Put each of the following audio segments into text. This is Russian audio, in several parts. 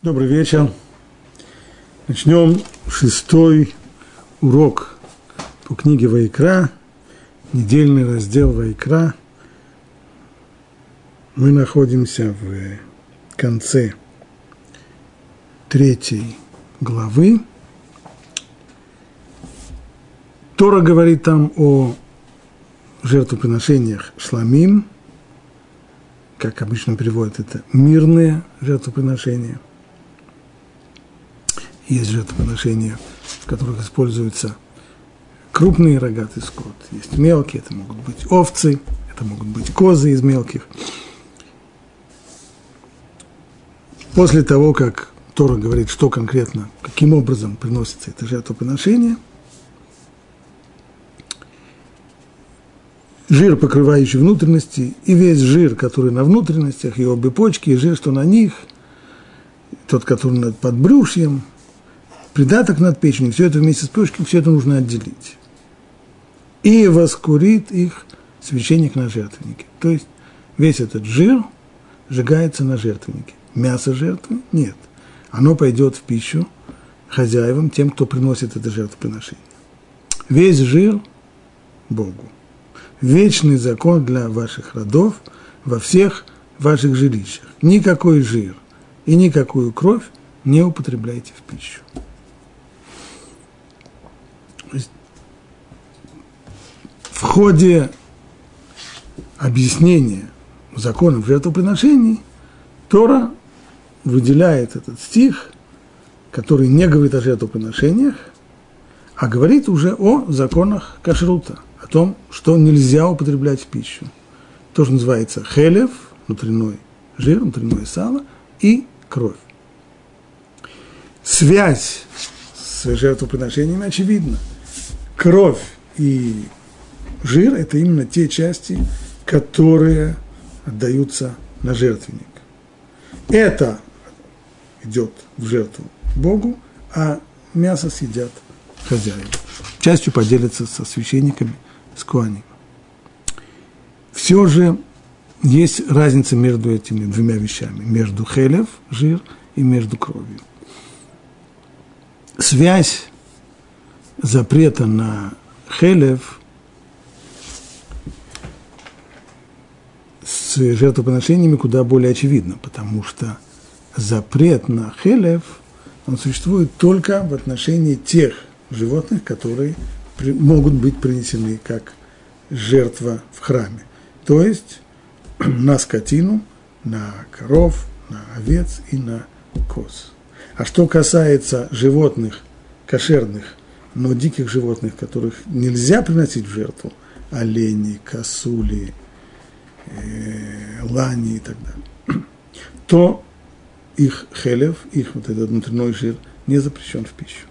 Добрый вечер. Начнем шестой урок по книге Вайкра, недельный раздел Вайкра. Мы находимся в конце третьей главы. Тора говорит там о жертвоприношениях шламим, как обычно переводят это, мирные жертвоприношения – есть жертвоприношения, в которых используются крупные рогатый скот, есть мелкие, это могут быть овцы, это могут быть козы из мелких. После того, как Тора говорит, что конкретно, каким образом приносится это жертвоприношение, жир, покрывающий внутренности, и весь жир, который на внутренностях, и обе почки, и жир, что на них, тот, который над подбрюшьем – придаток над печенью, все это вместе с почкой, все это нужно отделить. И воскурит их священник на жертвеннике. То есть весь этот жир сжигается на жертвеннике. Мясо жертвы нет. Оно пойдет в пищу хозяевам, тем, кто приносит это жертвоприношение. Весь жир – Богу. Вечный закон для ваших родов во всех ваших жилищах. Никакой жир и никакую кровь не употребляйте в пищу. В ходе объяснения законов жертвоприношений Тора выделяет этот стих, который не говорит о жертвоприношениях, а говорит уже о законах кашрута, о том, что нельзя употреблять в пищу. То, что называется хелев, внутренний жир, внутреннее сало и кровь. Связь с жертвоприношениями очевидна. Кровь и жир – это именно те части, которые отдаются на жертвенник. Это идет в жертву Богу, а мясо съедят хозяева. Частью поделятся со священниками, с куанами. Все же есть разница между этими двумя вещами, между хелев, жир, и между кровью. Связь запрета на хелев с жертвоприношениями куда более очевидно, потому что запрет на хелев, он существует только в отношении тех животных, которые при, могут быть принесены как жертва в храме. То есть на скотину, на коров, на овец и на коз. А что касается животных кошерных, но диких животных, которых нельзя приносить в жертву, оленей, косули, э, лани и так далее, то их хелев, их вот этот внутренний жир не запрещен в пищу.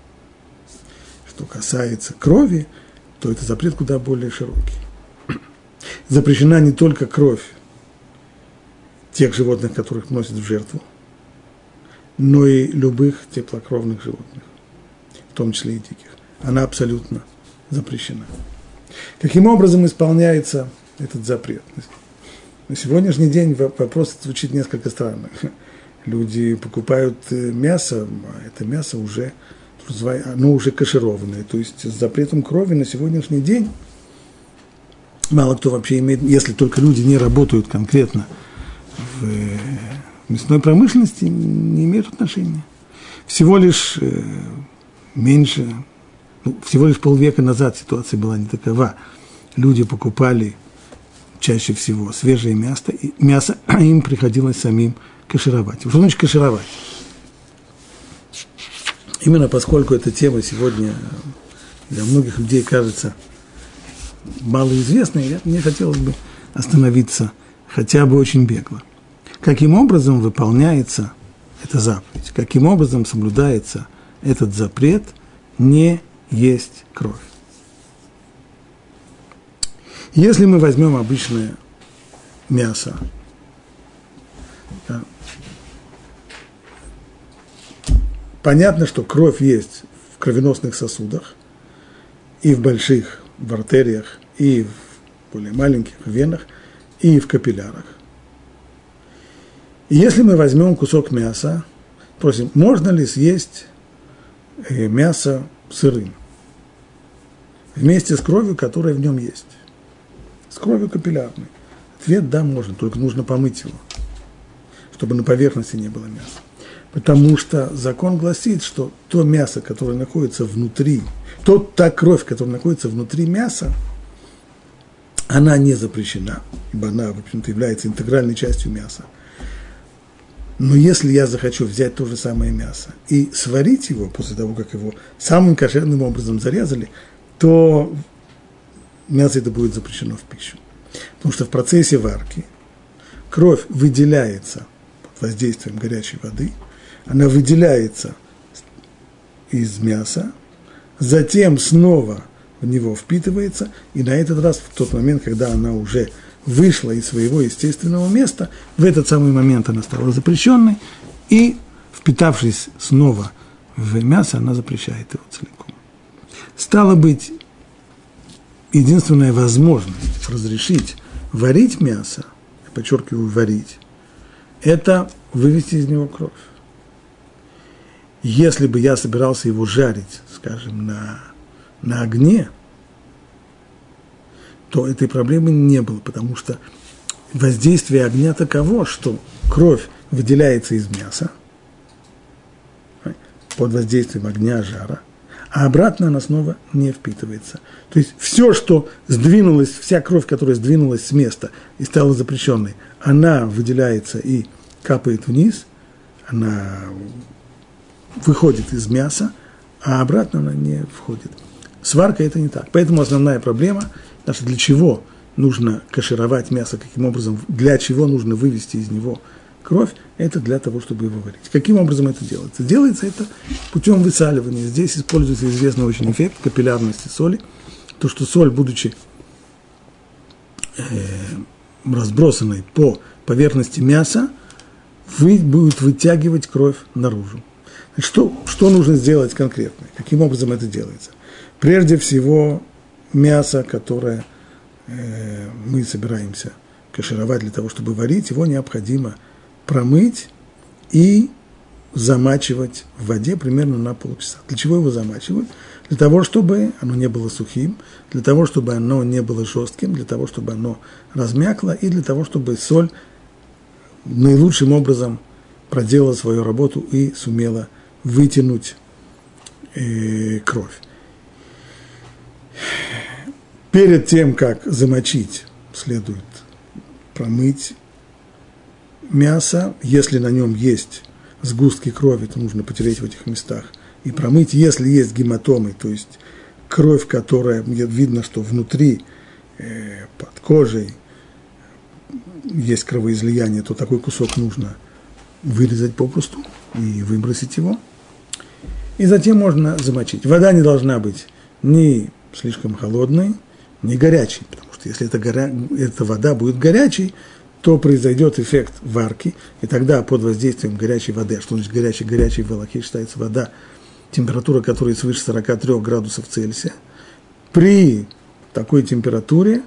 Что касается крови, то это запрет куда более широкий. Запрещена не только кровь тех животных, которых носят в жертву, но и любых теплокровных животных, в том числе и диких. Она абсолютно запрещена. Каким образом исполняется этот запрет? На сегодняшний день вопрос звучит несколько странно. Люди покупают э, мясо, а это мясо уже, оно уже кашированное. То есть с запретом крови на сегодняшний день мало кто вообще имеет, если только люди не работают конкретно в э, мясной промышленности, не имеют отношения. Всего лишь э, меньше, ну, всего лишь полвека назад ситуация была не такова. Люди покупали чаще всего свежее мясо, и мясо им приходилось самим кашировать. Что значит кашировать? Именно поскольку эта тема сегодня для многих людей кажется малоизвестной, мне хотелось бы остановиться хотя бы очень бегло. Каким образом выполняется эта заповедь? Каким образом соблюдается этот запрет не есть кровь? Если мы возьмем обычное мясо, да, понятно, что кровь есть в кровеносных сосудах, и в больших, в артериях, и в более маленьких венах, и в капиллярах. И если мы возьмем кусок мяса, Просим, можно ли съесть э, мясо сырым? Вместе с кровью, которая в нем есть. С кровью капиллярной. Ответ – да, можно, только нужно помыть его, чтобы на поверхности не было мяса. Потому что закон гласит, что то мясо, которое находится внутри, то, та кровь, которая находится внутри мяса, она не запрещена, ибо она, в общем-то, является интегральной частью мяса. Но если я захочу взять то же самое мясо и сварить его после того, как его самым кошерным образом зарезали, то мясо это будет запрещено в пищу. Потому что в процессе варки кровь выделяется под воздействием горячей воды, она выделяется из мяса, затем снова в него впитывается, и на этот раз, в тот момент, когда она уже вышла из своего естественного места, в этот самый момент она стала запрещенной, и, впитавшись снова в мясо, она запрещает его целиком. Стало быть, единственная возможность разрешить варить мясо, я подчеркиваю, варить, это вывести из него кровь. Если бы я собирался его жарить, скажем, на, на огне, то этой проблемы не было, потому что воздействие огня таково, что кровь выделяется из мяса под воздействием огня, жара, а обратно она снова не впитывается. То есть все, что сдвинулось, вся кровь, которая сдвинулась с места и стала запрещенной, она выделяется и капает вниз, она выходит из мяса, а обратно она не входит. Сварка это не так. Поэтому основная проблема – Значит, для чего нужно кашировать мясо, каким образом, для чего нужно вывести из него кровь, это для того, чтобы его варить. Каким образом это делается? Делается это путем высаливания. Здесь используется известный очень эффект капиллярности соли. То, что соль, будучи э, разбросанной по поверхности мяса, вы, будет вытягивать кровь наружу. Что, что нужно сделать конкретно? Каким образом это делается? Прежде всего, мясо, которое э, мы собираемся кашировать для того, чтобы варить, его необходимо промыть и замачивать в воде примерно на полчаса. Для чего его замачивают? Для того, чтобы оно не было сухим, для того, чтобы оно не было жестким, для того, чтобы оно размякло, и для того, чтобы соль наилучшим образом проделала свою работу и сумела вытянуть э, кровь. Перед тем, как замочить, следует промыть мясо. Если на нем есть сгустки крови, то нужно потереть в этих местах и промыть. Если есть гематомы, то есть кровь, которая видно, что внутри, э, под кожей есть кровоизлияние, то такой кусок нужно вырезать попросту и выбросить его. И затем можно замочить. Вода не должна быть ни слишком холодной, не горячий, потому что если эта, горя... эта вода будет горячей, то произойдет эффект варки, и тогда под воздействием горячей воды, а что значит горячей, горячей в Аллахе считается вода, температура которой свыше 43 градусов Цельсия, при такой температуре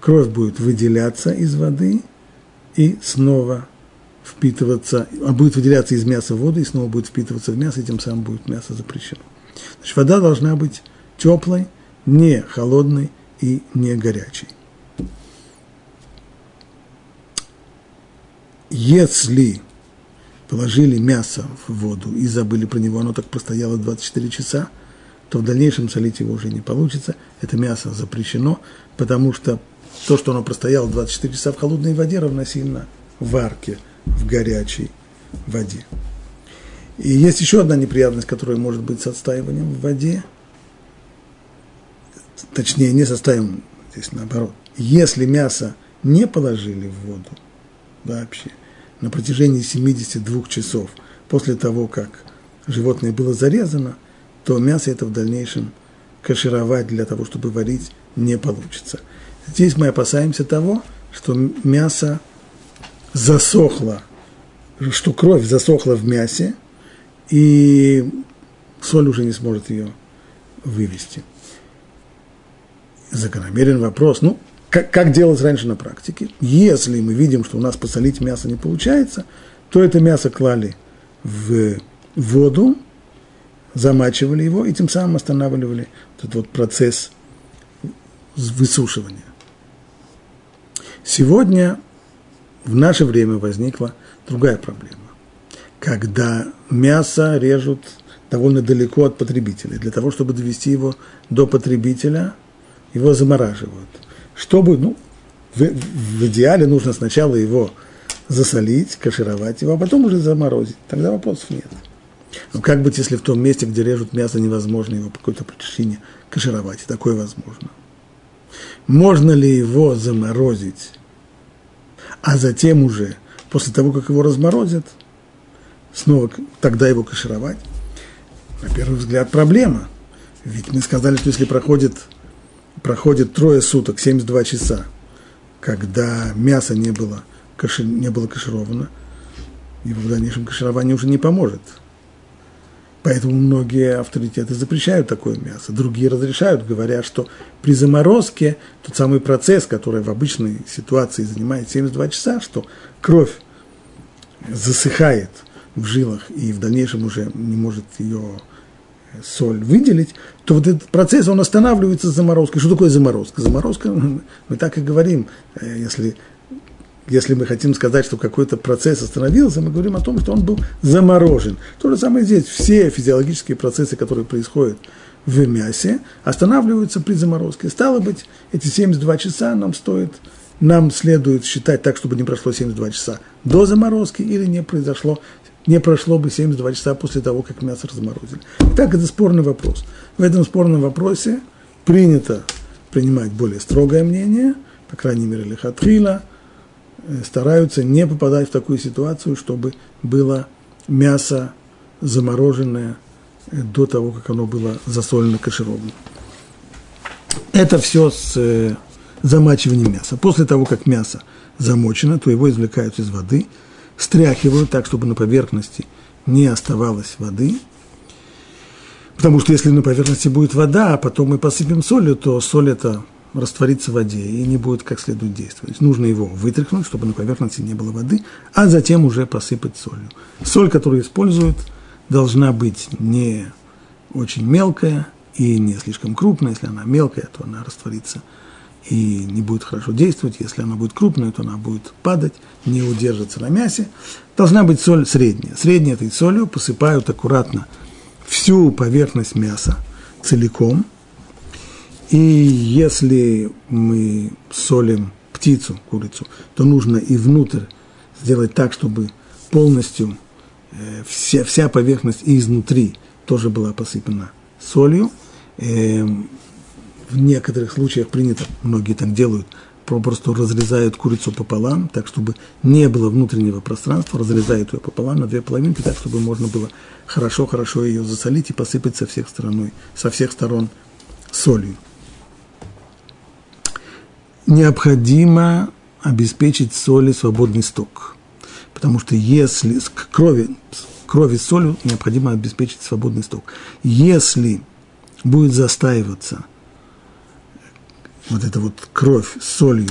кровь будет выделяться из воды и снова впитываться, а будет выделяться из мяса в и снова будет впитываться в мясо, и тем самым будет мясо запрещено. Значит, вода должна быть теплой, не холодный и не горячий. Если положили мясо в воду и забыли про него, оно так простояло 24 часа, то в дальнейшем солить его уже не получится. Это мясо запрещено, потому что то, что оно простояло 24 часа в холодной воде, равносильно варке в горячей воде. И есть еще одна неприятность, которая может быть с отстаиванием в воде – точнее, не составим, здесь наоборот, если мясо не положили в воду вообще на протяжении 72 часов. После того, как животное было зарезано, то мясо это в дальнейшем кашировать для того, чтобы варить, не получится. Здесь мы опасаемся того, что мясо засохло, что кровь засохла в мясе, и соль уже не сможет ее вывести. Закономерен вопрос, ну, как, как делалось раньше на практике. Если мы видим, что у нас посолить мясо не получается, то это мясо клали в воду, замачивали его и тем самым останавливали этот вот процесс высушивания. Сегодня в наше время возникла другая проблема. Когда мясо режут довольно далеко от потребителя. Для того, чтобы довести его до потребителя, его замораживают. Чтобы, ну, в, в идеале нужно сначала его засолить, кашировать его, а потом уже заморозить. Тогда вопросов нет. Но как быть, если в том месте, где режут мясо, невозможно его по какой-то причине кашировать? Такое возможно. Можно ли его заморозить, а затем уже, после того, как его разморозят, снова тогда его кашировать? На первый взгляд проблема. Ведь мы сказали, что если проходит, проходит трое суток, 72 часа, когда мясо не было, каши, не было кашировано, его в дальнейшем каширование уже не поможет. Поэтому многие авторитеты запрещают такое мясо, другие разрешают, говоря, что при заморозке тот самый процесс, который в обычной ситуации занимает 72 часа, что кровь засыхает в жилах и в дальнейшем уже не может ее соль выделить, то вот этот процесс, он останавливается с заморозкой. Что такое заморозка? Заморозка, мы так и говорим, э, если если мы хотим сказать, что какой-то процесс остановился, мы говорим о том, что он был заморожен. То же самое здесь. Все физиологические процессы, которые происходят в мясе, останавливаются при заморозке. Стало быть, эти 72 часа нам стоит, нам следует считать так, чтобы не прошло 72 часа до заморозки или не произошло, не прошло бы 72 часа после того, как мясо разморозили. Так это спорный вопрос. В этом спорном вопросе принято принимать более строгое мнение, по крайней мере, Лехатхила – Э, стараются не попадать в такую ситуацию, чтобы было мясо замороженное э, до того, как оно было засолено кашировано. Это все с э, замачиванием мяса. После того, как мясо замочено, то его извлекают из воды, стряхивают так, чтобы на поверхности не оставалось воды. Потому что если на поверхности будет вода, а потом мы посыпем солью, то соль это растворится в воде и не будет как следует действовать. Нужно его вытряхнуть, чтобы на поверхности не было воды, а затем уже посыпать солью. Соль, которую используют, должна быть не очень мелкая и не слишком крупная. Если она мелкая, то она растворится и не будет хорошо действовать. Если она будет крупная, то она будет падать, не удержится на мясе. Должна быть соль средняя. Средней этой солью посыпают аккуратно всю поверхность мяса целиком – и если мы солим птицу, курицу, то нужно и внутрь сделать так, чтобы полностью э, вся, вся поверхность изнутри тоже была посыпана солью. Э, в некоторых случаях принято, многие так делают, просто разрезают курицу пополам, так, чтобы не было внутреннего пространства, разрезают ее пополам на две половинки, так, чтобы можно было хорошо-хорошо ее засолить и посыпать со всех, стороной, со всех сторон солью необходимо обеспечить соли свободный сток. Потому что если с крови, крови солью необходимо обеспечить свободный сток. Если будет застаиваться вот эта вот кровь с солью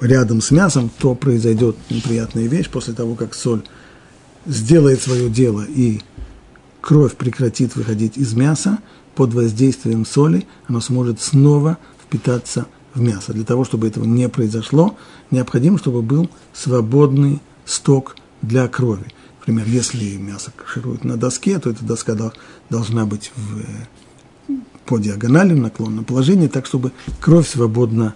рядом с мясом, то произойдет неприятная вещь после того, как соль сделает свое дело и кровь прекратит выходить из мяса, под воздействием соли она сможет снова впитаться в мясо. Для того, чтобы этого не произошло, необходимо, чтобы был свободный сток для крови. Например, если мясо кашируют на доске, то эта доска должна быть в, по диагонали, в наклонном положении, так, чтобы кровь свободно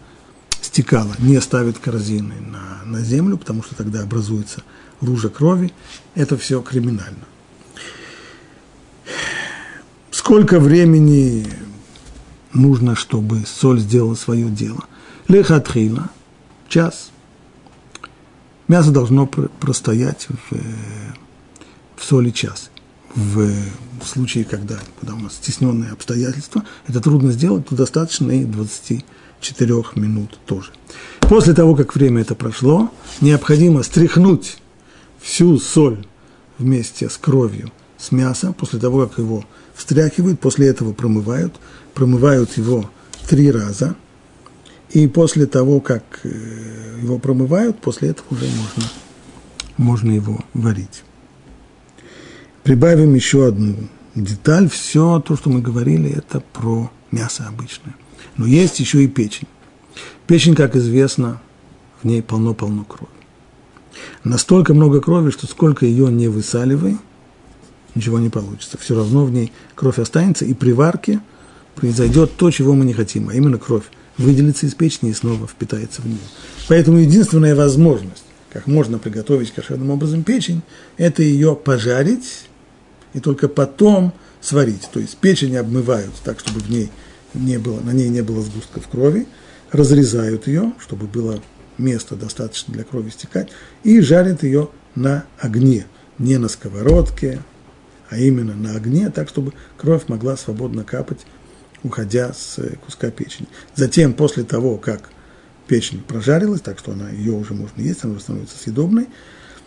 стекала. Не ставит корзины на, на землю, потому что тогда образуется лужа крови. Это все криминально. Сколько времени нужно, чтобы соль сделала свое дело. Лехатхила, час. Мясо должно простоять в, в соли час. В случае, когда, когда у нас стесненные обстоятельства, это трудно сделать, то достаточно и 24 минут тоже. После того, как время это прошло, необходимо стряхнуть всю соль вместе с кровью с мяса, после того, как его встряхивают, после этого промывают, промывают его три раза, и после того, как э, его промывают, после этого уже можно, можно его варить. Прибавим еще одну деталь. Все то, что мы говорили, это про мясо обычное. Но есть еще и печень. Печень, как известно, в ней полно-полно крови. Настолько много крови, что сколько ее не высаливай, ничего не получится. Все равно в ней кровь останется, и при варке произойдет то, чего мы не хотим, а именно кровь выделится из печени и снова впитается в нее. Поэтому единственная возможность, как можно приготовить кошерным образом печень, это ее пожарить и только потом сварить. То есть печень обмывают так, чтобы в ней не было, на ней не было сгустков крови, разрезают ее, чтобы было место достаточно для крови стекать, и жарят ее на огне, не на сковородке, а именно на огне, так, чтобы кровь могла свободно капать уходя с э, куска печени. Затем, после того, как печень прожарилась, так что она, ее уже можно есть, она становится съедобной.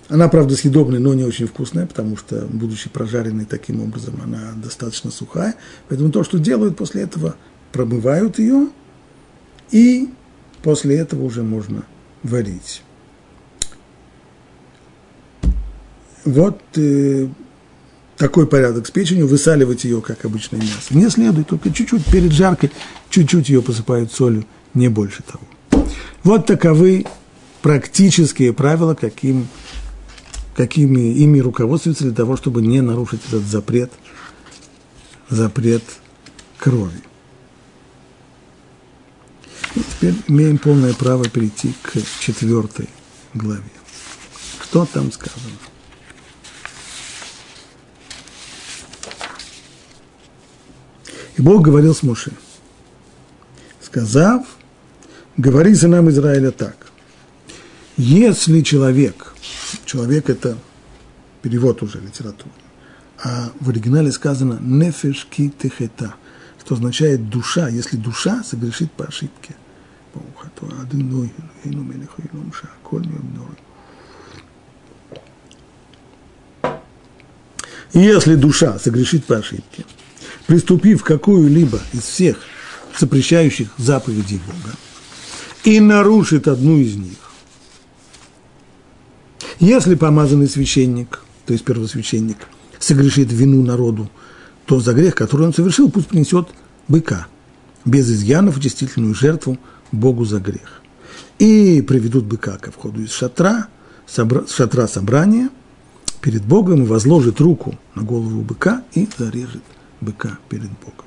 Она, правда, съедобная, но не очень вкусная, потому что, будучи прожаренной таким образом, она достаточно сухая. Поэтому то, что делают после этого, промывают ее, и после этого уже можно варить. Вот э, такой порядок с печенью, высаливать ее, как обычное мясо. Не следует, только чуть-чуть перед жаркой, чуть-чуть ее посыпают солью, не больше того. Вот таковы практические правила, каким, какими ими руководствуются для того, чтобы не нарушить этот запрет, запрет крови. И теперь имеем полное право перейти к четвертой главе. Что там сказано? И Бог говорил с Муше, сказав, говори нам Израиля так. Если человек, человек это перевод уже литературы, а в оригинале сказано «нефеш ки техета», что означает душа, если душа согрешит по ошибке. И если душа согрешит по ошибке, приступив какую-либо из всех запрещающих заповедей Бога, и нарушит одну из них. Если помазанный священник, то есть первосвященник, согрешит вину народу, то за грех, который он совершил, пусть принесет быка, без изъянов очистительную жертву Богу за грех. И приведут быка ко входу из шатра, собра, шатра собрания перед Богом и возложит руку на голову быка и зарежет быка перед Богом.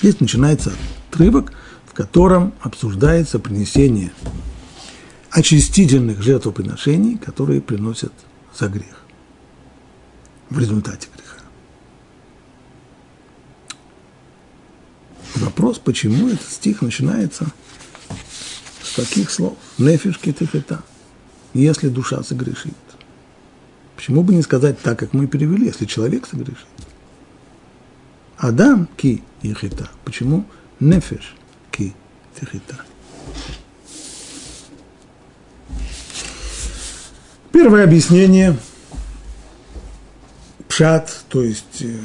Здесь начинается отрывок, в котором обсуждается принесение очистительных жертвоприношений, которые приносят за грех в результате греха. Вопрос, почему этот стих начинается с таких слов? Нефишки тефета. Если душа согрешит. Почему бы не сказать так, как мы перевели, если человек согрешит? Адам ки ехита. Почему нефеш ки тихита? Первое объяснение – пшат, то есть э,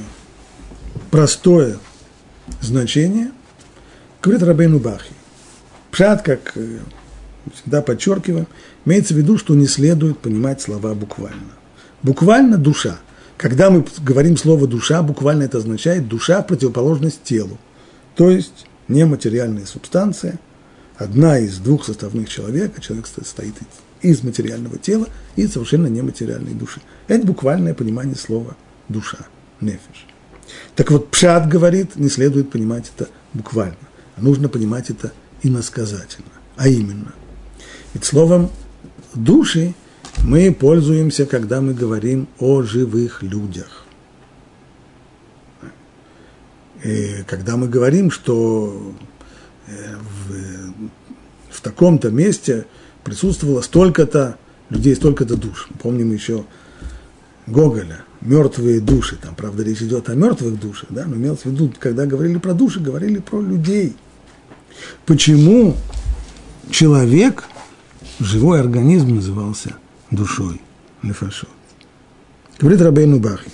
простое значение, говорит Рабейну Бахи. Пшат, как э, всегда подчеркиваем, имеется в виду, что не следует понимать слова буквально. Буквально душа. Когда мы говорим слово душа, буквально это означает душа противоположность телу. То есть нематериальная субстанция, одна из двух составных человека, человек состоит из материального тела и совершенно нематериальной души. Это буквальное понимание слова душа, нефиш. Так вот, Пшат говорит, не следует понимать это буквально, а нужно понимать это иносказательно. А именно, ведь словом души мы пользуемся, когда мы говорим о живых людях. И когда мы говорим, что э, в, в таком-то месте присутствовало столько-то людей, столько-то душ. Помним еще Гоголя, мертвые души. Там, правда, речь идет о мертвых душах, да, но имелось в виду, когда говорили про души, говорили про людей. Почему человек, живой организм назывался – душой, нефашот. Говорит Рабейну Бахи.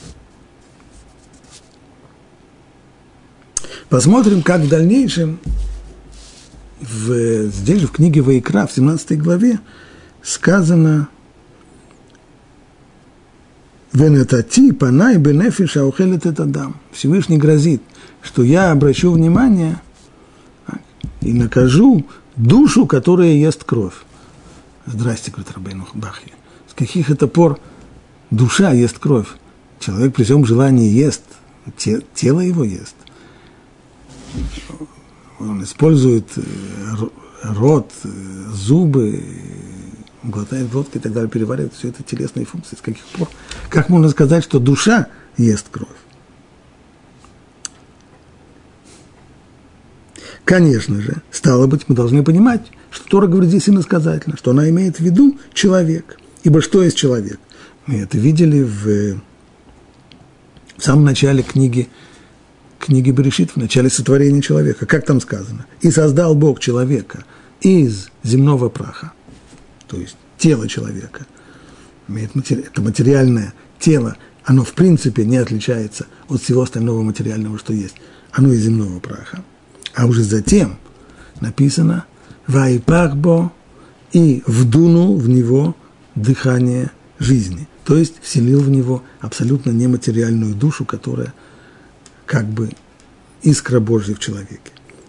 Посмотрим, как в дальнейшем, в, здесь же в книге Ваикра, в 17 главе, сказано Венетати панай бенефиша аухелет это дам. Всевышний грозит, что я обращу внимание и накажу душу, которая ест кровь. Здрасте, говорит Рабейну Бахи. С каких это пор душа ест кровь? Человек при всем желании ест, тело его ест. Он использует э, рот, э, зубы, глотает водку и так далее, переваривает все это телесные функции. С каких пор? Как можно сказать, что душа ест кровь? Конечно же, стало быть, мы должны понимать, что Тора говорит здесь иносказательно, что она имеет в виду человек. Ибо что есть человек? Мы это видели в, в самом начале книги, книги Берешит, в начале сотворения человека. Как там сказано? «И создал Бог человека из земного праха» то есть тело человека, это материальное тело, оно в принципе не отличается от всего остального материального, что есть. Оно из земного праха. А уже затем написано «Вайпахбо» и вдунул в него дыхание жизни. То есть вселил в него абсолютно нематериальную душу, которая как бы искра Божья в человеке.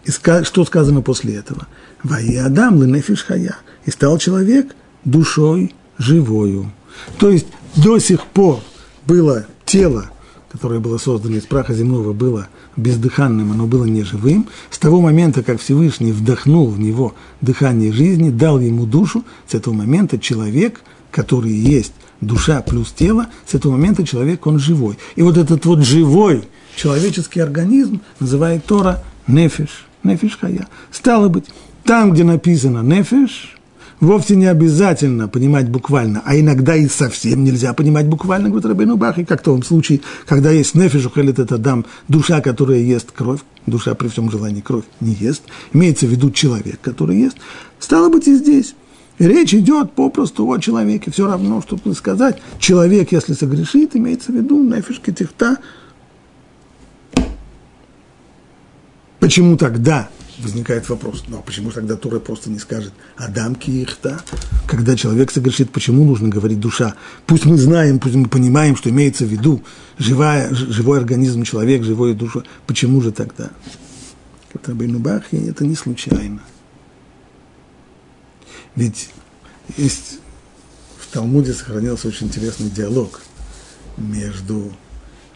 И что сказано после этого? «Ваи Адам ленефиш хая» и стал человек душой живою. То есть до сих пор было тело, которое было создано из праха земного, было бездыханным, оно было неживым. С того момента, как Всевышний вдохнул в него дыхание жизни, дал ему душу, с этого момента человек, который есть душа плюс тело, с этого момента человек, он живой. И вот этот вот живой человеческий организм называет Тора нефиш, нефиш хая. Стало быть, там, где написано нефиш, вовсе не обязательно понимать буквально, а иногда и совсем нельзя понимать буквально, говорит Рабейну Бах, и как в том случае, когда есть нефиш, ухелит это дам, душа, которая ест кровь, душа при всем желании кровь не ест, имеется в виду человек, который ест, стало быть и здесь. речь идет попросту о человеке, все равно, чтобы сказать, человек, если согрешит, имеется в виду нефиш кетихта. Почему тогда возникает вопрос, ну а почему тогда Тура просто не скажет «Адам киихта»? Когда человек согрешит, почему нужно говорить «душа»? Пусть мы знаем, пусть мы понимаем, что имеется в виду живая, живой организм, человек, живое душа. Почему же тогда? Это Бахи, это не случайно. Ведь есть в Талмуде сохранился очень интересный диалог между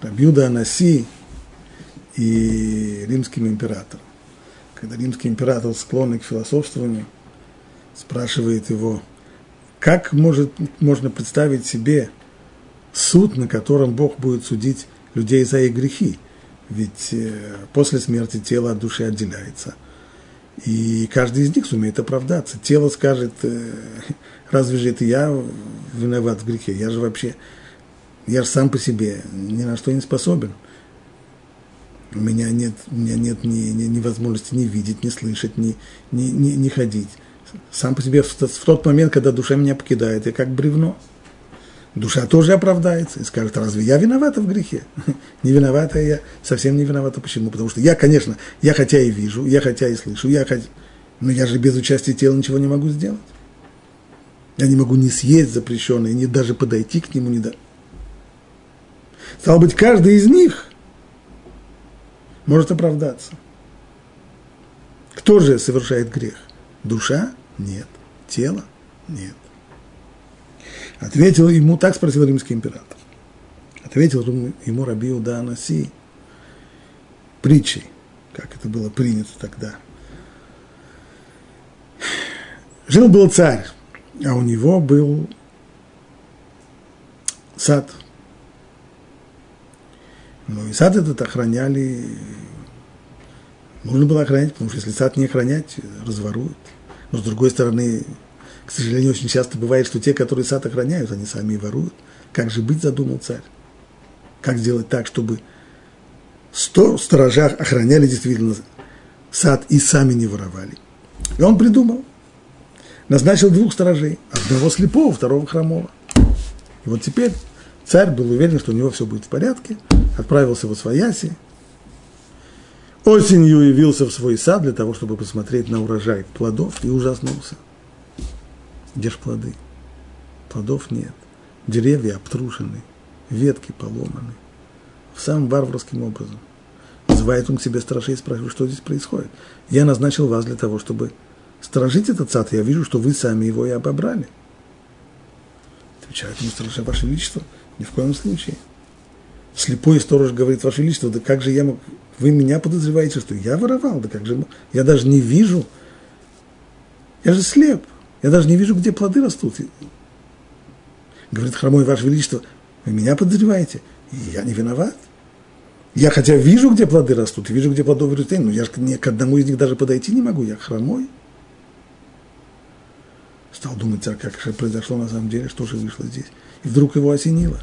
Рабьюда Анаси и римским императором когда римский император, склонный к философствованию, спрашивает его, как может, можно представить себе суд, на котором Бог будет судить людей за их грехи? Ведь э, после смерти тело от души отделяется. И каждый из них сумеет оправдаться. Тело скажет, э, разве же это я виноват в грехе? Я же вообще, я же сам по себе ни на что не способен – у меня нет, у меня нет ни, ни, ни возможности ни видеть, ни слышать, ни, ни, ни, ни ходить. Сам по себе в, в тот момент, когда душа меня покидает, я как бревно. Душа тоже оправдается и скажет, разве я виновата в грехе? Не виновата я, совсем не виновата. Почему? Потому что я, конечно, я хотя и вижу, я хотя и слышу, я хотя, но я же без участия тела ничего не могу сделать. Я не могу ни съесть запрещенное, ни даже подойти к нему, не да. Стало быть, каждый из них может оправдаться. Кто же совершает грех? Душа? Нет. Тело? Нет. Ответил ему, так спросил римский император. Ответил ему Раби Уда Анаси притчей, как это было принято тогда. Жил был царь, а у него был сад – но и сад этот охраняли, нужно было охранять, потому что если сад не охранять, разворуют. Но с другой стороны, к сожалению, очень часто бывает, что те, которые сад охраняют, они сами и воруют. Как же быть, задумал царь? Как сделать так, чтобы сто сторожах охраняли действительно сад и сами не воровали? И он придумал. Назначил двух сторожей. Одного слепого, второго хромого. И вот теперь царь был уверен, что у него все будет в порядке – отправился в Освояси. Осенью явился в свой сад для того, чтобы посмотреть на урожай плодов, и ужаснулся. Где ж плоды? Плодов нет. Деревья обтрушены. ветки поломаны. Самым варварским образом. Вызывает он к себе стражей и спрашивает, что здесь происходит. Я назначил вас для того, чтобы сторожить этот сад. Я вижу, что вы сами его и обобрали. Отвечает ему сторожа, Ваше Величество, ни в коем случае. Слепой сторож говорит, Ваше Величество, да как же я мог... Вы меня подозреваете, что я воровал? Да как же... Я даже не вижу. Я же слеп. Я даже не вижу, где плоды растут. Говорит хромой, Ваше Величество, вы меня подозреваете? Я не виноват. Я хотя вижу, где плоды растут, вижу, где плодовые растения, но я же к одному из них даже подойти не могу, я хромой. Стал думать, а как же произошло на самом деле, что же вышло здесь. И вдруг его осенило.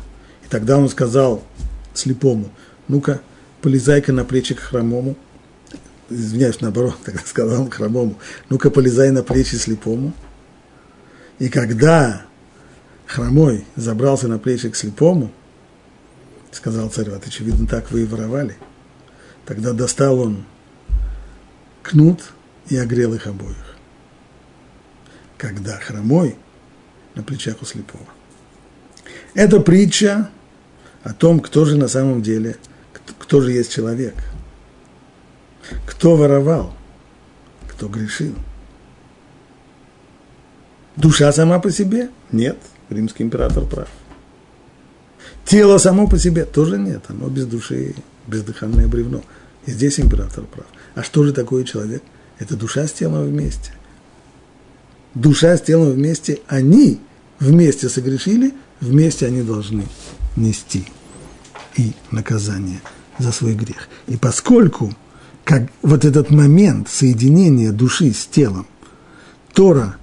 И тогда он сказал слепому, ну-ка, полезай-ка на плечи к хромому. Извиняюсь, наоборот, тогда сказал он хромому, ну-ка, полезай на плечи слепому. И когда хромой забрался на плечи к слепому, сказал царь, вот очевидно, так вы и воровали. Тогда достал он кнут и огрел их обоих. Когда хромой на плечах у слепого. Это притча о том, кто же на самом деле, кто же есть человек. Кто воровал, кто грешил. Душа сама по себе? Нет, римский император прав. Тело само по себе тоже нет, оно без души, бездыханное бревно. И здесь император прав. А что же такое человек? Это душа с телом вместе. Душа с телом вместе, они вместе согрешили, вместе они должны нести и наказание за свой грех. И поскольку как вот этот момент соединения души с телом, Тора,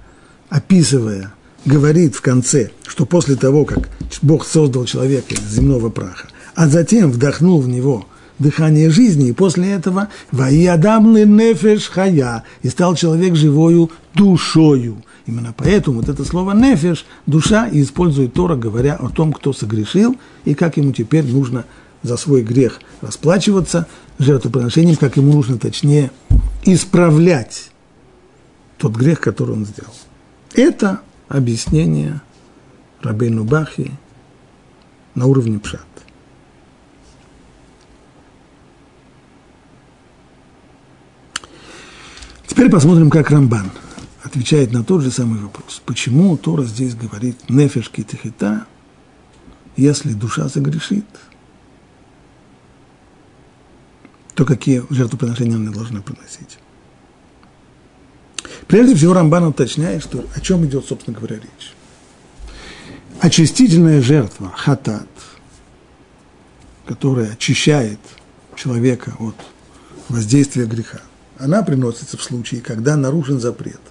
описывая говорит в конце, что после того, как Бог создал человека из земного праха, а затем вдохнул в него дыхание жизни, и после этого «Ваиадам нефеш хая» и стал человек живою душою. Именно поэтому вот это слово «нефеш» – душа, и использует Тора, говоря о том, кто согрешил, и как ему теперь нужно за свой грех расплачиваться жертвоприношением, как ему нужно, точнее, исправлять тот грех, который он сделал. Это объяснение Рабейну Бахи на уровне пшат. Теперь посмотрим, как Рамбан отвечает на тот же самый вопрос. Почему Тора здесь говорит «нефеш китехита», если душа согрешит, то какие жертвоприношения она должна приносить? Прежде всего Рамбан уточняет, что о чем идет, собственно говоря, речь. Очистительная жертва, хатат, которая очищает человека от воздействия греха, она приносится в случае, когда нарушен запрет.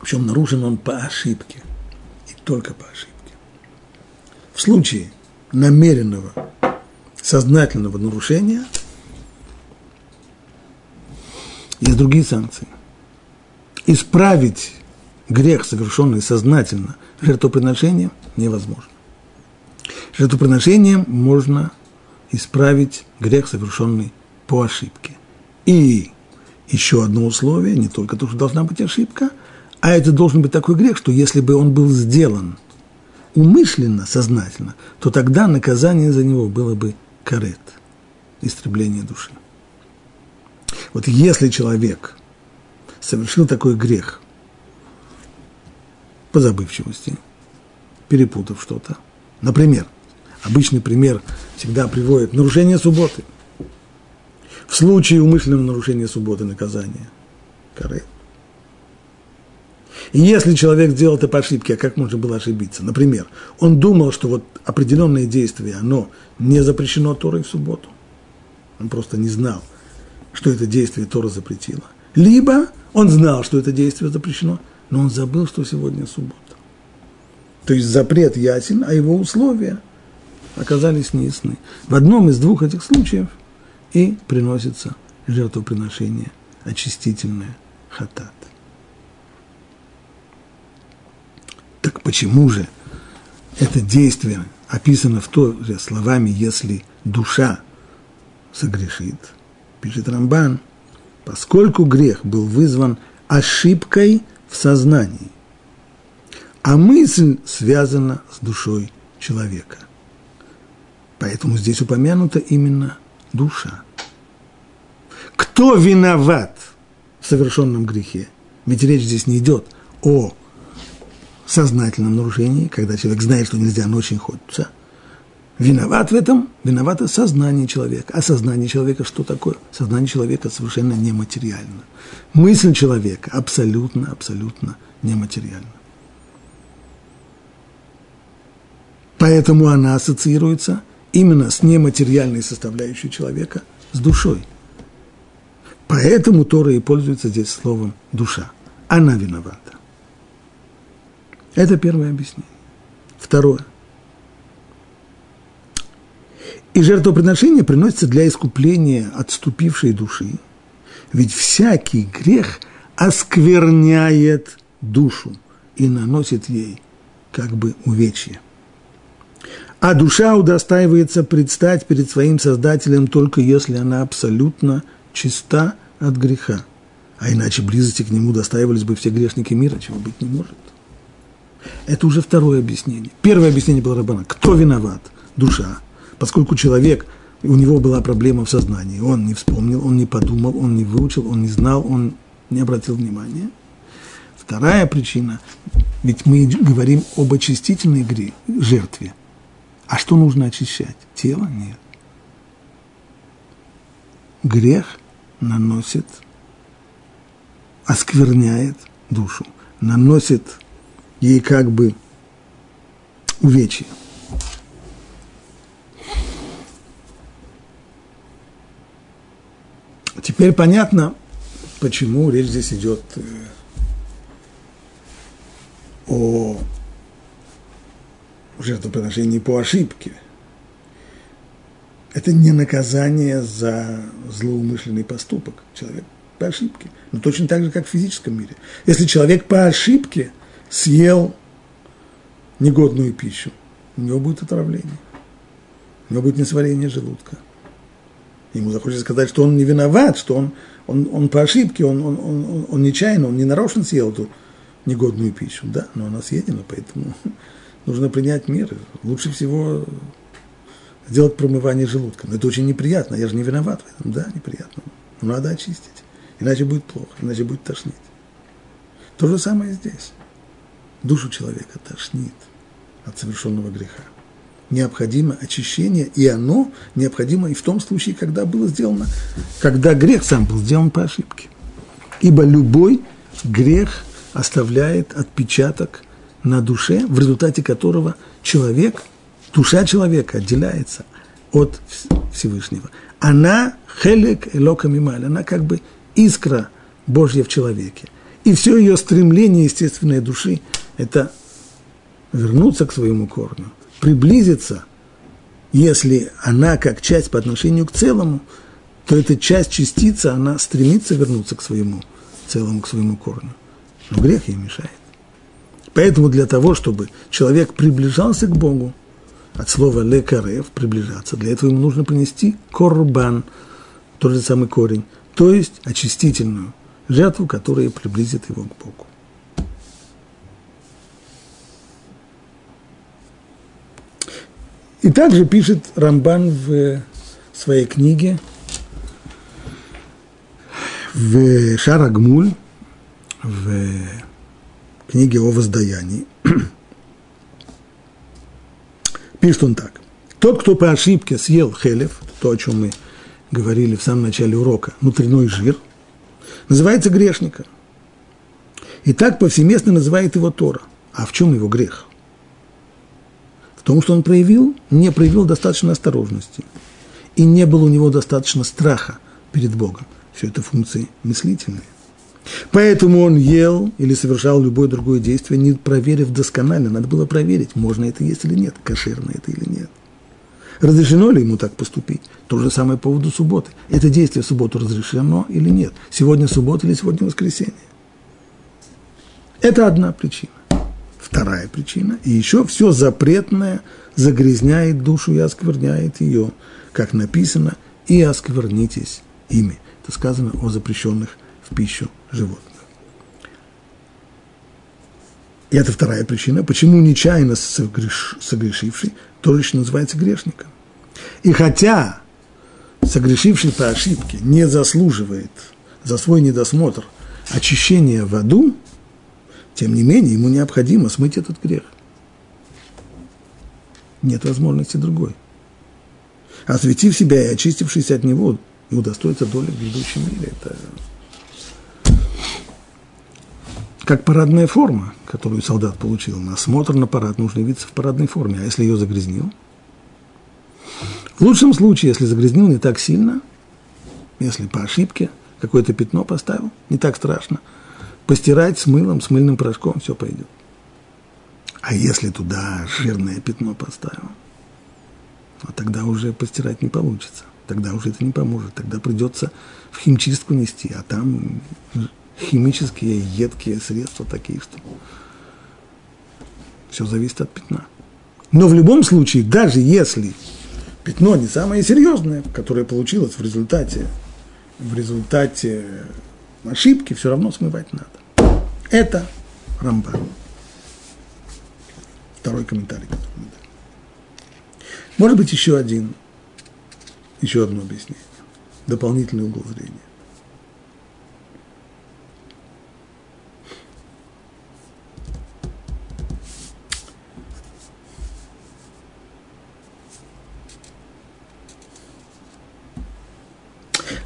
Причем нарушен он по ошибке. И только по ошибке. В случае намеренного, сознательного нарушения – есть другие санкции. Исправить грех, совершенный сознательно, жертвоприношением невозможно. Жертвоприношением можно исправить грех, совершенный по ошибке. И еще одно условие, не только то, что должна быть ошибка, а это должен быть такой грех, что если бы он был сделан умышленно, сознательно, то тогда наказание за него было бы карет, истребление души. Вот если человек совершил такой грех по забывчивости, перепутав что-то, например, обычный пример всегда приводит нарушение субботы. В случае умышленного нарушения субботы наказание – каре. И если человек сделал это по ошибке, а как можно было ошибиться? Например, он думал, что вот определенное действие, оно не запрещено Торой в субботу. Он просто не знал – что это действие Тора запретила. Либо он знал, что это действие запрещено, но он забыл, что сегодня суббота. То есть запрет ясен, а его условия оказались неясны. В одном из двух этих случаев и приносится жертвоприношение очистительное хатат. Почему же это действие описано в Торе словами «если душа согрешит», пишет Рамбан, поскольку грех был вызван ошибкой в сознании, а мысль связана с душой человека. Поэтому здесь упомянута именно душа. Кто виноват в совершенном грехе? Ведь речь здесь не идет о сознательном нарушении, когда человек знает, что нельзя, но очень хочется. Виноват в этом, виновато сознание человека. А сознание человека что такое? Сознание человека совершенно нематериально. Мысль человека абсолютно, абсолютно нематериальна. Поэтому она ассоциируется именно с нематериальной составляющей человека, с душой. Поэтому Тора и пользуется здесь словом «душа». Она виновата. Это первое объяснение. Второе. И жертвоприношение приносится для искупления отступившей души, ведь всякий грех оскверняет душу и наносит ей как бы увечье. А душа удостаивается предстать перед своим Создателем только если она абсолютно чиста от греха. А иначе близости к нему достаивались бы все грешники мира, чего быть не может. Это уже второе объяснение. Первое объяснение было Рабана. Кто виноват? Душа. Поскольку человек, у него была проблема в сознании, он не вспомнил, он не подумал, он не выучил, он не знал, он не обратил внимания. Вторая причина, ведь мы говорим об очистительной игре, жертве. А что нужно очищать? Тело? Нет. Грех наносит, оскверняет душу, наносит ей как бы увечье. Теперь понятно, почему речь здесь идет э, о жертвоприношении по ошибке. Это не наказание за злоумышленный поступок. Человек по ошибке. Но точно так же, как в физическом мире. Если человек по ошибке съел негодную пищу, у него будет отравление. У него будет несварение желудка. Ему захочется сказать, что он не виноват, что он, он, он по ошибке, он, он, он, он нечаянно, он не нарочно съел эту негодную пищу. Да, но она съедена, поэтому нужно принять меры. Лучше всего сделать промывание желудка. Но это очень неприятно, я же не виноват в этом. Да, неприятно. Но надо очистить. Иначе будет плохо, иначе будет тошнить. То же самое здесь. Душу человека тошнит от совершенного греха. Необходимо очищение, и оно необходимо и в том случае, когда было сделано, когда грех сам был сделан по ошибке. Ибо любой грех оставляет отпечаток на душе, в результате которого человек, душа человека отделяется от Всевышнего. Она хелек элока мималь, она как бы искра Божья в человеке. И все ее стремление естественной души – это вернуться к своему корню, приблизиться, если она как часть по отношению к целому, то эта часть, частица, она стремится вернуться к своему целому, к своему корню. Но грех ей мешает. Поэтому для того, чтобы человек приближался к Богу, от слова лекарев, приближаться, для этого ему нужно принести корбан, тот же самый корень, то есть очистительную жертву, которая приблизит его к Богу. И также пишет Рамбан в своей книге в Шарагмуль, в книге о воздаянии. Пишет он так. Тот, кто по ошибке съел хелев, то, о чем мы говорили в самом начале урока, внутренний жир, называется грешником. И так повсеместно называет его Тора. А в чем его грех? В том, что он проявил, не проявил достаточно осторожности. И не было у него достаточно страха перед Богом. Все это функции мыслительные. Поэтому он ел или совершал любое другое действие, не проверив досконально. Надо было проверить, можно это есть или нет, кошерно это или нет. Разрешено ли ему так поступить? То же самое по поводу субботы. Это действие в субботу разрешено или нет? Сегодня суббота или сегодня воскресенье? Это одна причина. Вторая причина. И еще все запретное загрязняет душу и оскверняет ее, как написано, и осквернитесь ими. Это сказано о запрещенных в пищу животных. И это вторая причина, почему нечаянно согреш, согрешивший тоже еще называется грешником. И хотя согрешивший по ошибке не заслуживает за свой недосмотр очищения в аду, тем не менее ему необходимо смыть этот грех. Нет возможности другой. Осветив себя и очистившись от него, и удостоиться доли в грядущем мире, это как парадная форма, которую солдат получил. На осмотр на парад нужно явиться в парадной форме. А если ее загрязнил? В лучшем случае, если загрязнил не так сильно, если по ошибке какое-то пятно поставил, не так страшно, постирать с мылом, с мыльным порошком, все пойдет. А если туда жирное пятно поставил, а тогда уже постирать не получится. Тогда уже это не поможет. Тогда придется в химчистку нести, а там химические, едкие средства такие, что все зависит от пятна. Но в любом случае, даже если пятно не самое серьезное, которое получилось в результате, в результате ошибки, все равно смывать надо. Это Рамбан. Второй комментарий. Может быть, еще один, еще одно объяснение, дополнительный угол зрения.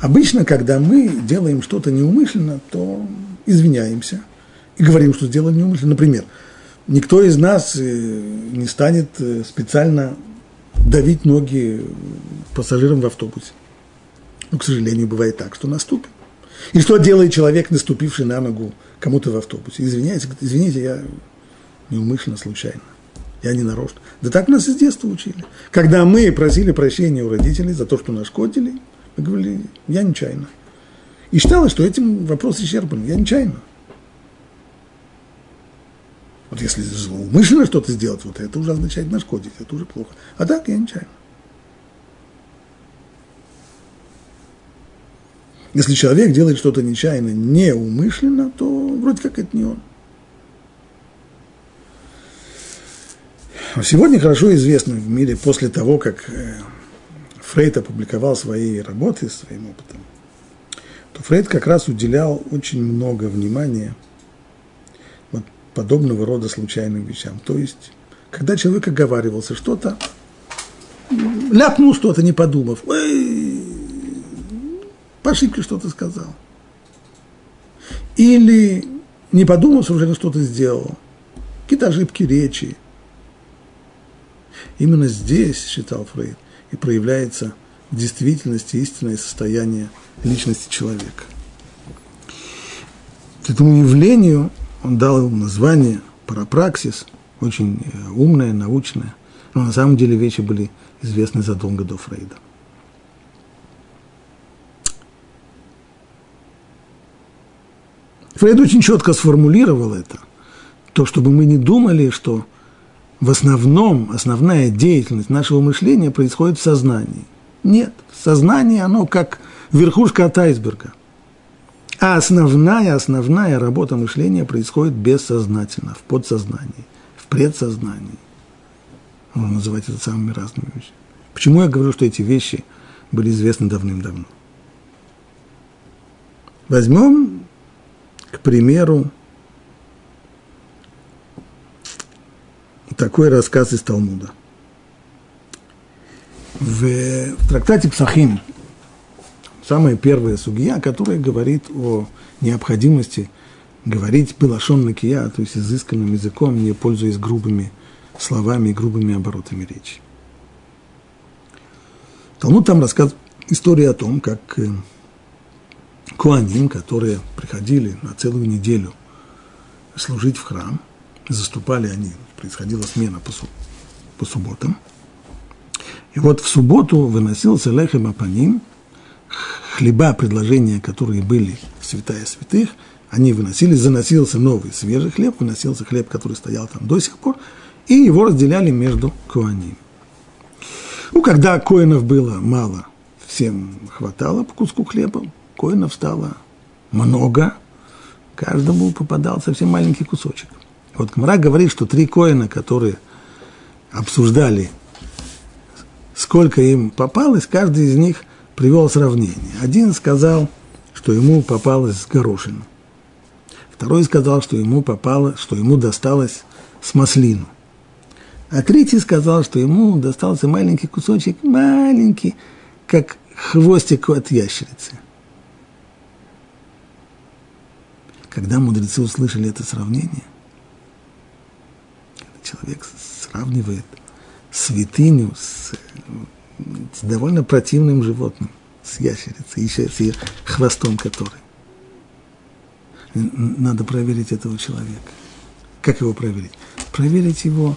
Обычно, когда мы делаем что-то неумышленно, то извиняемся и говорим, что сделали неумышленно. Например, никто из нас э, не станет э, специально давить ноги пассажирам в автобусе. Но, к сожалению, бывает так, что наступит. И что делает человек, наступивший на ногу кому-то в автобусе? Извиняйте, извините, я неумышленно, случайно. Я не нарочно. Да так нас из детства учили. Когда мы просили прощения у родителей за то, что нашкодили – мы говорили, я нечаянно. И считалось, что этим вопрос исчерпан. Я нечаянно. Вот если умышленно что-то сделать, вот это уже означает нашкодить, это уже плохо. А так я нечаянно. Если человек делает что-то нечаянно, неумышленно, то вроде как это не он. Сегодня хорошо известно в мире, после того, как э, Фрейд опубликовал свои работы своим опытом, то Фрейд как раз уделял очень много внимания подобного рода случайным вещам. То есть, когда человек оговаривался что-то, ляпнул что-то, не подумав, ой, по ошибке что-то сказал. Или не подумав, уже что-то сделал. Какие-то ошибки речи. Именно здесь, считал Фрейд, и проявляется в действительности истинное состояние личности человека. Этому явлению он дал ему название парапраксис, очень э, умное, научное, но на самом деле вещи были известны задолго до Фрейда. Фрейд очень четко сформулировал это, то, чтобы мы не думали, что в основном, основная деятельность нашего мышления происходит в сознании. Нет, сознание, оно как верхушка от айсберга. А основная, основная работа мышления происходит бессознательно, в подсознании, в предсознании. Можно называть это самыми разными вещами. Почему я говорю, что эти вещи были известны давным-давно? Возьмем, к примеру, такой рассказ из Талмуда. В, трактате Псахим самая первая сугия, которая говорит о необходимости говорить белашон накия, то есть изысканным языком, не пользуясь грубыми словами и грубыми оборотами речи. Талмуд там рассказывает историю о том, как э, куаним, которые приходили на целую неделю служить в храм, заступали они происходила смена по, по субботам. И вот в субботу выносился лехем апаним, хлеба, предложения, которые были святая святых, они выносились, заносился новый свежий хлеб, выносился хлеб, который стоял там до сих пор, и его разделяли между коаним. Ну, когда коинов было мало, всем хватало по куску хлеба, коинов стало много, каждому попадал совсем маленький кусочек. Вот Гмара говорит, что три коина, которые обсуждали, сколько им попалось, каждый из них привел сравнение. Один сказал, что ему попалось горошину. Второй сказал, что ему попало, что ему досталось с маслину. А третий сказал, что ему достался маленький кусочек, маленький, как хвостик от ящерицы. Когда мудрецы услышали это сравнение, человек сравнивает святыню с, с довольно противным животным, с ящерицей, еще с ее хвостом который. Надо проверить этого человека. Как его проверить? Проверить его,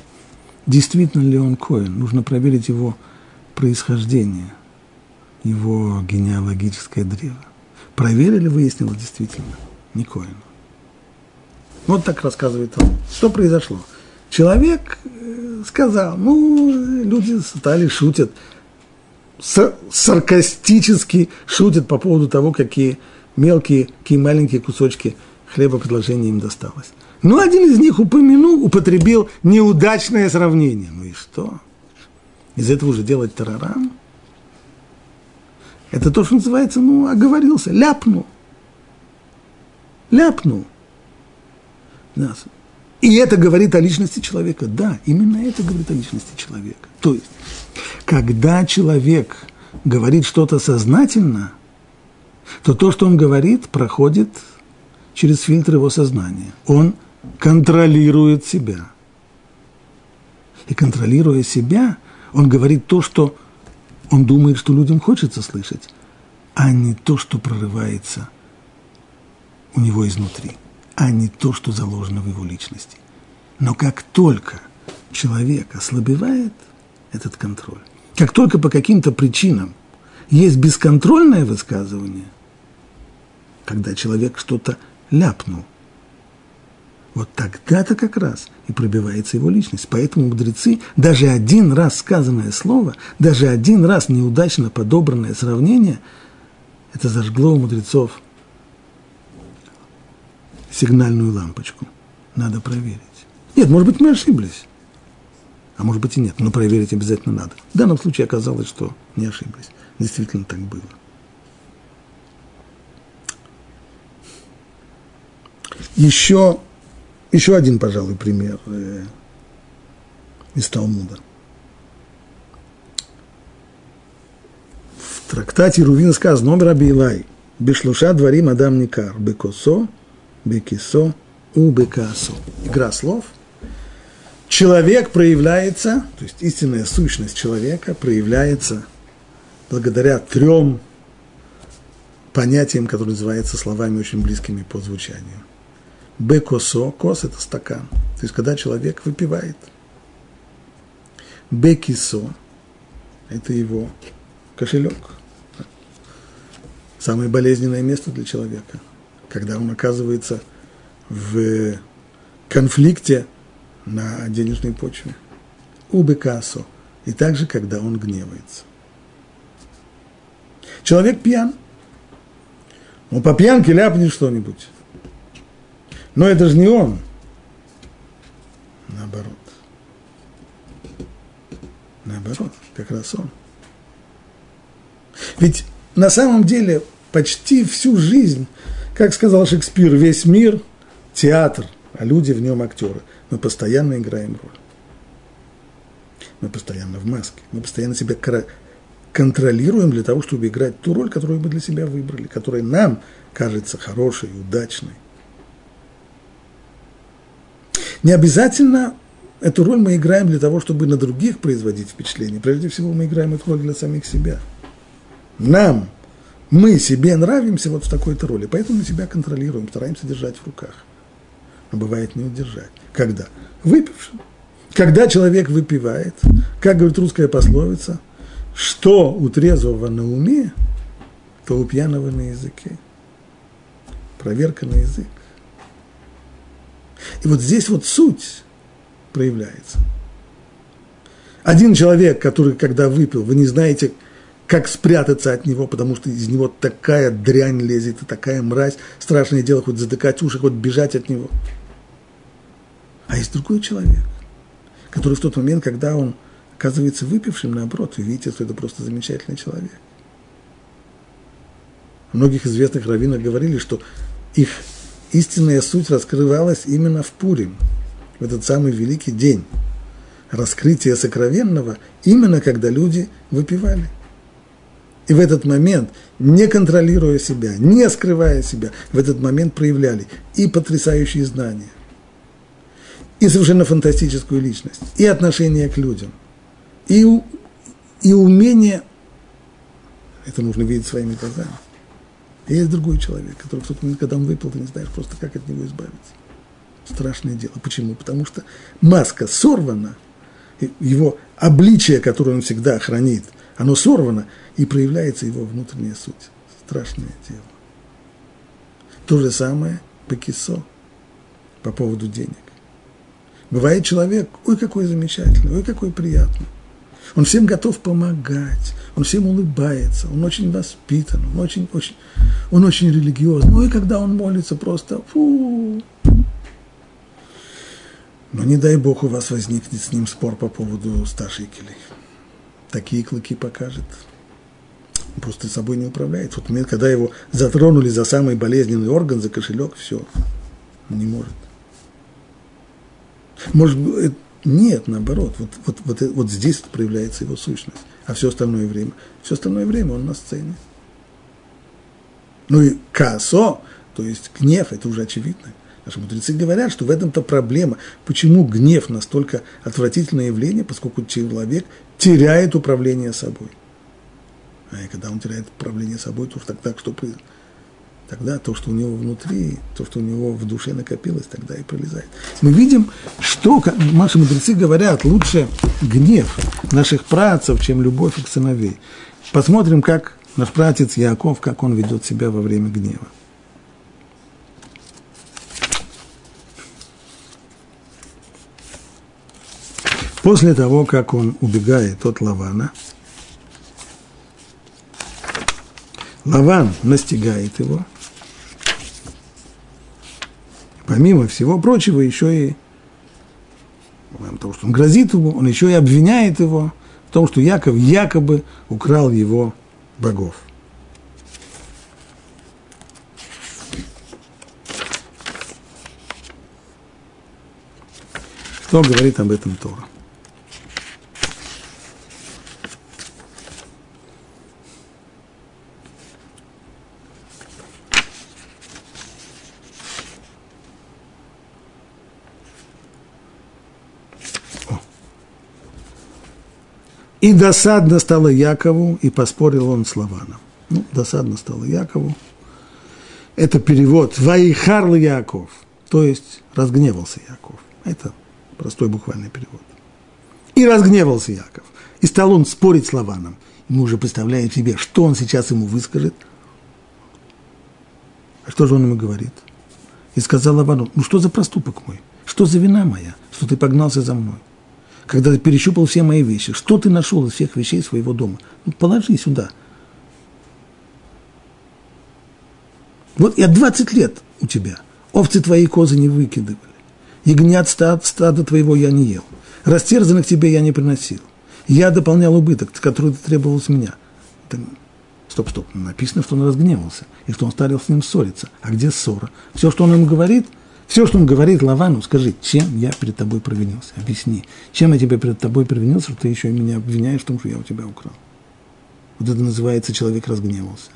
действительно ли он коин. Нужно проверить его происхождение, его генеалогическое древо. Проверили, выяснилось действительно, не коин. Вот так рассказывает он. Что произошло? Человек э, сказал, ну, люди стали шутят, саркастически шутят по поводу того, какие мелкие, какие маленькие кусочки хлеба предложения им досталось. Но один из них упомянул, употребил неудачное сравнение. Ну и что? Из этого уже делать тарарам? Это то, что называется, ну, оговорился, ляпнул. Ляпнул. И это говорит о личности человека. Да, именно это говорит о личности человека. То есть, когда человек говорит что-то сознательно, то то, что он говорит, проходит через фильтр его сознания. Он контролирует себя. И контролируя себя, он говорит то, что он думает, что людям хочется слышать, а не то, что прорывается у него изнутри а не то, что заложено в его личности. Но как только человек ослабевает этот контроль, как только по каким-то причинам есть бесконтрольное высказывание, когда человек что-то ляпнул, вот тогда-то как раз и пробивается его личность. Поэтому мудрецы, даже один раз сказанное слово, даже один раз неудачно подобранное сравнение, это зажгло у мудрецов сигнальную лампочку. Надо проверить. Нет, может быть, мы ошиблись. А может быть и нет, но проверить обязательно надо. В данном случае оказалось, что не ошиблись. Действительно так было. Еще, еще один, пожалуй, пример э, из Талмуда. В трактате Рувина сказано, номер Абилай, Бешлуша дворим Адам Никар, Бекосо, бекисо у бекасо. Игра слов. Человек проявляется, то есть истинная сущность человека проявляется благодаря трем понятиям, которые называются словами очень близкими по звучанию. Бекосо, кос – это стакан, то есть когда человек выпивает. Бекисо – это его кошелек. Самое болезненное место для человека – когда он оказывается в конфликте на денежной почве. Убекасо. И также, когда он гневается. Человек пьян. Он по пьянке ляпнет что-нибудь. Но это же не он. Наоборот. Наоборот, как раз он. Ведь на самом деле почти всю жизнь как сказал Шекспир, весь мир – театр, а люди в нем актеры. Мы постоянно играем роль. Мы постоянно в маске. Мы постоянно себя контролируем для того, чтобы играть ту роль, которую мы для себя выбрали, которая нам кажется хорошей, удачной. Не обязательно эту роль мы играем для того, чтобы на других производить впечатление. Прежде всего, мы играем эту роль для самих себя. Нам мы себе нравимся вот в такой-то роли, поэтому мы себя контролируем, стараемся держать в руках. А бывает не удержать. Когда? Выпившим. Когда человек выпивает, как говорит русская пословица, что у трезвого на уме, то у пьяного на языке. Проверка на язык. И вот здесь вот суть проявляется. Один человек, который когда выпил, вы не знаете, как спрятаться от него, потому что из него такая дрянь лезет, и такая мразь, страшное дело хоть затыкать уши, хоть бежать от него. А есть другой человек, который в тот момент, когда он оказывается выпившим, наоборот, вы видите, что это просто замечательный человек. Многих известных раввинов говорили, что их истинная суть раскрывалась именно в Пурим, в этот самый великий день раскрытия сокровенного, именно когда люди выпивали. И в этот момент, не контролируя себя, не скрывая себя, в этот момент проявляли и потрясающие знания, и совершенно фантастическую личность, и отношение к людям, и, и умение, это нужно видеть своими глазами. И есть другой человек, который в тот момент, когда он выпил, ты не знаешь просто, как от него избавиться. Страшное дело. Почему? Потому что маска сорвана, его обличие, которое он всегда хранит, оно сорвано, и проявляется его внутренняя суть. Страшное дело. То же самое по кисо, по поводу денег. Бывает человек, ой, какой замечательный, ой, какой приятный. Он всем готов помогать, он всем улыбается, он очень воспитан, он очень, очень, он очень религиозный. Ну и когда он молится, просто фу. Но не дай бог у вас возникнет с ним спор по поводу 100 шекелей. Такие клыки покажет. Он просто собой не управляет. Вот момент, когда его затронули за самый болезненный орган, за кошелек, все, не может. Может быть, нет, наоборот, вот, вот, вот, вот здесь проявляется его сущность, а все остальное время, все остальное время он на сцене. Ну и касо, то есть гнев, это уже очевидно. Наши мудрецы говорят, что в этом-то проблема. Почему гнев настолько отвратительное явление, поскольку человек теряет управление собой. А когда он теряет управление собой, то тогда что происходит? Тогда то, что у него внутри, то, что у него в душе накопилось, тогда и пролезает. Мы видим, что наши мудрецы говорят, лучше гнев наших працев, чем любовь их сыновей. Посмотрим, как наш братец Яков, как он ведет себя во время гнева. После того, как он убегает от Лавана, Лаван настигает его – помимо всего прочего, еще и помимо того, что он грозит ему, он еще и обвиняет его в том, что Яков якобы украл его богов. Что говорит об этом Тора? И досадно стало Якову, и поспорил он с Лаваном. Ну, досадно стало Якову. Это перевод «Ваихарл Яков», то есть разгневался Яков. Это простой буквальный перевод. И разгневался Яков. И стал он спорить с Лаваном. Ему уже представляет себе, что он сейчас ему выскажет. А что же он ему говорит? И сказал Лавану, ну что за проступок мой? Что за вина моя, что ты погнался за мной? Когда ты перещупал все мои вещи. Что ты нашел из всех вещей своего дома? Ну, положи сюда. Вот я 20 лет у тебя. Овцы твои козы не выкидывали. Ягнят стад, стада твоего я не ел. Растерзанных тебе я не приносил. Я дополнял убыток, который ты требовал с меня. Это... Стоп, стоп. Написано, что он разгневался, и что он стал с ним ссориться. А где ссора? Все, что он ему говорит – все, что он говорит Лавану, скажи, чем я перед тобой провинился? Объясни. Чем я тебе перед тобой провинился, что ты еще меня обвиняешь в том, что я у тебя украл? Вот это называется человек разгневался.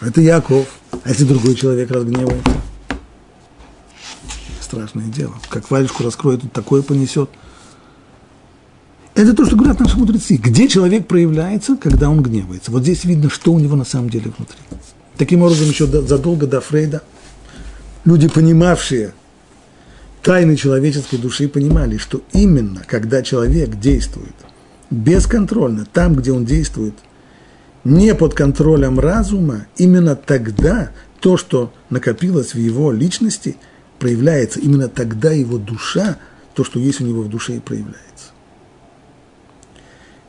Это Яков, а если другой человек разгневается? Страшное дело. Как варежку раскроет, тут такое понесет. Это то, что говорят наши мудрецы. Где человек проявляется, когда он гневается? Вот здесь видно, что у него на самом деле внутри. Таким образом, еще задолго до Фрейда – люди, понимавшие тайны человеческой души, понимали, что именно когда человек действует бесконтрольно, там, где он действует не под контролем разума, именно тогда то, что накопилось в его личности, проявляется. Именно тогда его душа, то, что есть у него в душе, и проявляется.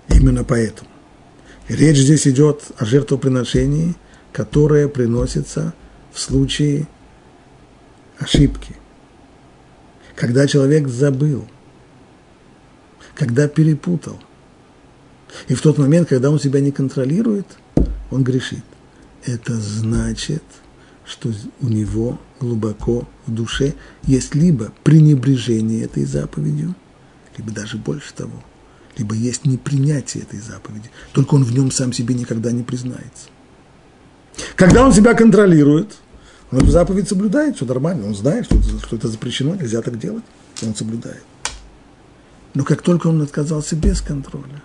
Именно поэтому. Речь здесь идет о жертвоприношении, которое приносится в случае ошибки. когда человек забыл, когда перепутал. И в тот момент, когда он себя не контролирует, он грешит. Это значит, что у него глубоко в душе есть либо пренебрежение этой заповедью, либо даже больше того, либо есть непринятие этой заповеди. Только он в нем сам себе никогда не признается. Когда он себя контролирует, он эту заповедь соблюдает, все нормально, он знает, что это, что это запрещено, нельзя так делать, и он соблюдает. Но как только он отказался без контроля,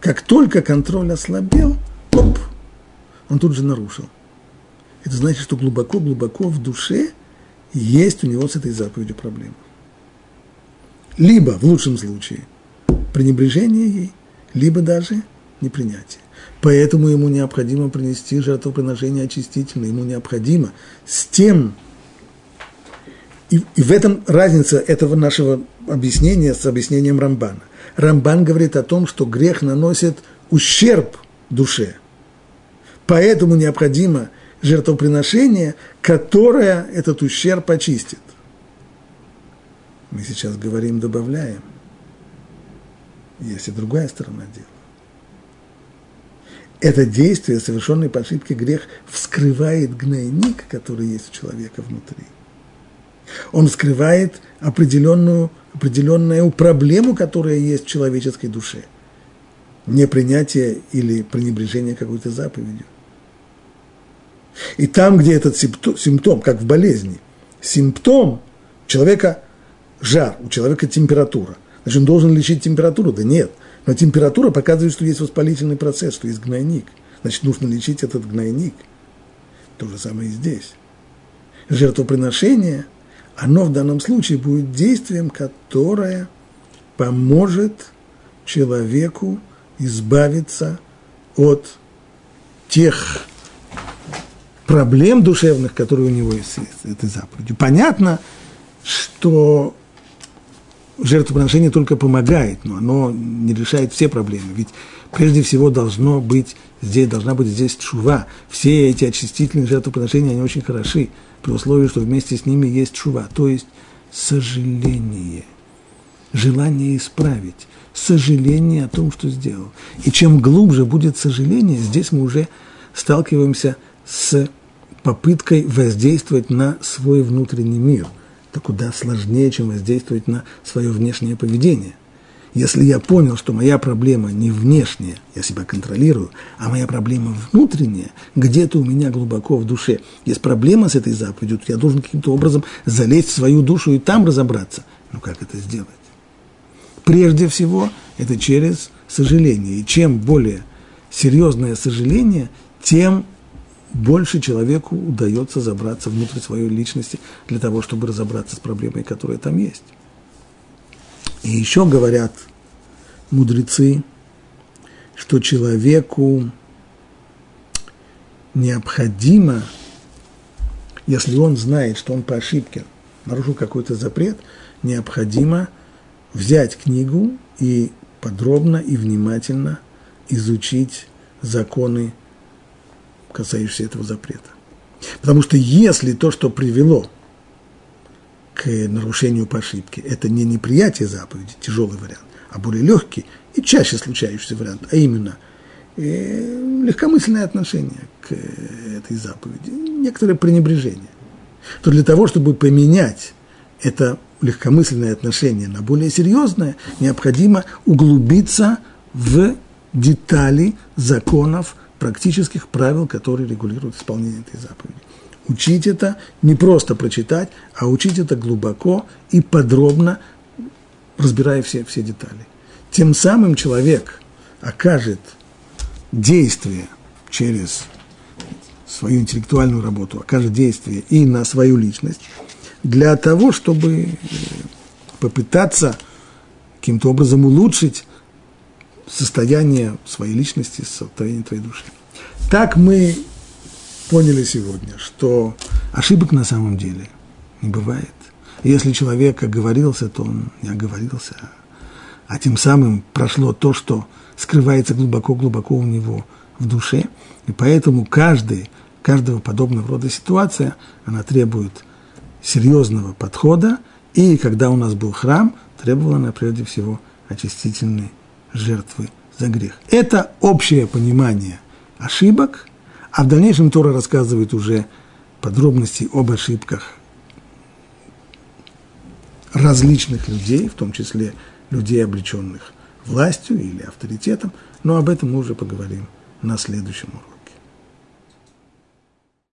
как только контроль ослабел, оп, он тут же нарушил. Это значит, что глубоко-глубоко в душе есть у него с этой заповедью проблема. Либо, в лучшем случае, пренебрежение ей, либо даже непринятие. Поэтому ему необходимо принести жертвоприношение очистительное, ему необходимо с тем, и, и в этом разница этого нашего объяснения с объяснением Рамбана. Рамбан говорит о том, что грех наносит ущерб душе. Поэтому необходимо жертвоприношение, которое этот ущерб очистит. Мы сейчас говорим, добавляем. Есть и другая сторона дела это действие, совершенное по ошибке грех, вскрывает гнойник, который есть у человека внутри. Он вскрывает определенную, определенную проблему, которая есть в человеческой душе. Непринятие или пренебрежение какой-то заповедью. И там, где этот симптом, симптом, как в болезни, симптом человека жар, у человека температура. Значит, он должен лечить температуру? Да нет. Но температура показывает, что есть воспалительный процесс, что есть гнойник. Значит, нужно лечить этот гнойник. То же самое и здесь. Жертвоприношение, оно в данном случае будет действием, которое поможет человеку избавиться от тех проблем душевных, которые у него есть с этой заповедью. Понятно, что жертвоприношение только помогает, но оно не решает все проблемы. Ведь прежде всего должно быть здесь, должна быть здесь чува. Все эти очистительные жертвоприношения, они очень хороши, при условии, что вместе с ними есть чува, то есть сожаление, желание исправить, сожаление о том, что сделал. И чем глубже будет сожаление, здесь мы уже сталкиваемся с попыткой воздействовать на свой внутренний мир – это куда сложнее, чем воздействовать на свое внешнее поведение. Если я понял, что моя проблема не внешняя, я себя контролирую, а моя проблема внутренняя, где-то у меня глубоко в душе есть проблема с этой заповедью, я должен каким-то образом залезть в свою душу и там разобраться. Ну как это сделать? Прежде всего, это через сожаление. И чем более серьезное сожаление, тем больше человеку удается забраться внутрь своей личности для того, чтобы разобраться с проблемой, которая там есть. И еще говорят мудрецы, что человеку необходимо, если он знает, что он по ошибке нарушил какой-то запрет, необходимо взять книгу и подробно и внимательно изучить законы касающийся этого запрета. Потому что если то, что привело к нарушению по ошибке, это не неприятие заповеди, тяжелый вариант, а более легкий и чаще случающийся вариант, а именно э, легкомысленное отношение к этой заповеди, некоторое пренебрежение, то для того, чтобы поменять это легкомысленное отношение на более серьезное, необходимо углубиться в детали законов практических правил, которые регулируют исполнение этой заповеди. Учить это не просто прочитать, а учить это глубоко и подробно, разбирая все, все детали. Тем самым человек окажет действие через свою интеллектуальную работу, окажет действие и на свою личность, для того, чтобы попытаться каким-то образом улучшить состояние своей личности, состояние твоей души. Так мы поняли сегодня, что ошибок на самом деле не бывает. Если человек оговорился, то он не оговорился, а тем самым прошло то, что скрывается глубоко-глубоко у него в душе. И поэтому каждый, каждого подобного рода ситуация, она требует серьезного подхода, и когда у нас был храм, требовала она прежде всего очистительной жертвы за грех. Это общее понимание ошибок, а в дальнейшем Тора рассказывает уже подробности об ошибках различных людей, в том числе людей, облеченных властью или авторитетом, но об этом мы уже поговорим на следующем уроке.